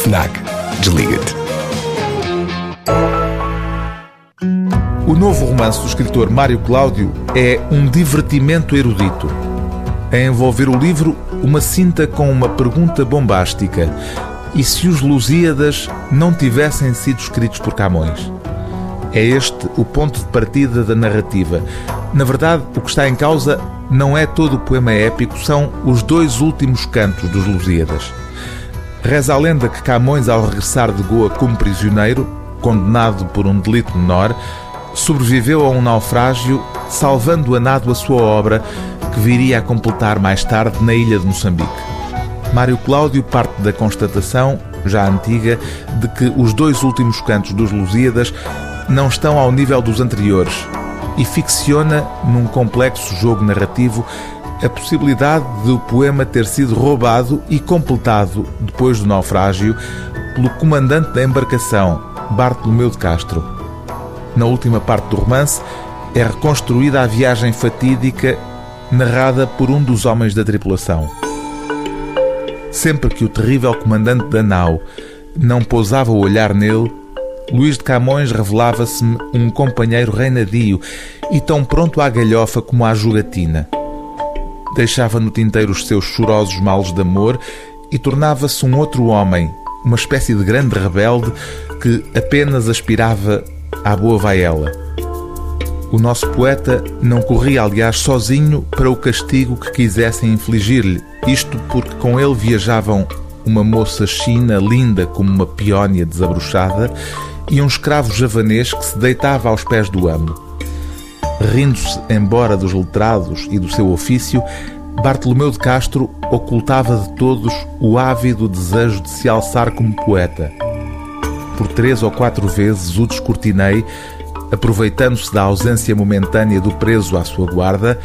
FNAC. Desliga-te. O novo romance do escritor Mário Cláudio é um divertimento erudito. A envolver o livro, uma cinta com uma pergunta bombástica. E se os Lusíadas não tivessem sido escritos por Camões? É este o ponto de partida da narrativa. Na verdade, o que está em causa não é todo o poema épico, são os dois últimos cantos dos Lusíadas. Reza a lenda que Camões, ao regressar de Goa como prisioneiro, condenado por um delito menor, sobreviveu a um naufrágio, salvando a nado a sua obra, que viria a completar mais tarde na ilha de Moçambique. Mário Cláudio parte da constatação, já antiga, de que os dois últimos cantos dos Lusíadas não estão ao nível dos anteriores e ficciona, num complexo jogo narrativo, a possibilidade de o poema ter sido roubado e completado depois do naufrágio pelo comandante da embarcação, Bartolomeu de Castro. Na última parte do romance é reconstruída a viagem fatídica narrada por um dos homens da tripulação. Sempre que o terrível comandante da nau não pousava o olhar nele, Luís de Camões revelava-se-me um companheiro reinadio e tão pronto à galhofa como à jogatina. Deixava no tinteiro os seus chorosos males de amor e tornava-se um outro homem, uma espécie de grande rebelde que apenas aspirava à boa vaela. O nosso poeta não corria, aliás, sozinho para o castigo que quisessem infligir-lhe, isto porque com ele viajavam uma moça china linda como uma peónia desabrochada e um escravo javanês que se deitava aos pés do amo. Rindo-se embora dos letrados e do seu ofício, Bartolomeu de Castro ocultava de todos o ávido desejo de se alçar como poeta. Por três ou quatro vezes o descortinei, aproveitando-se da ausência momentânea do preso à sua guarda,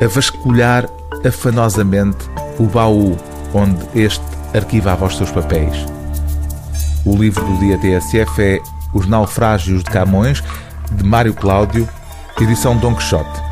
a vasculhar afanosamente o baú onde este arquivava os seus papéis. O livro do dia TSF é Os Naufrágios de Camões, de Mário Cláudio, edição Don Quixote.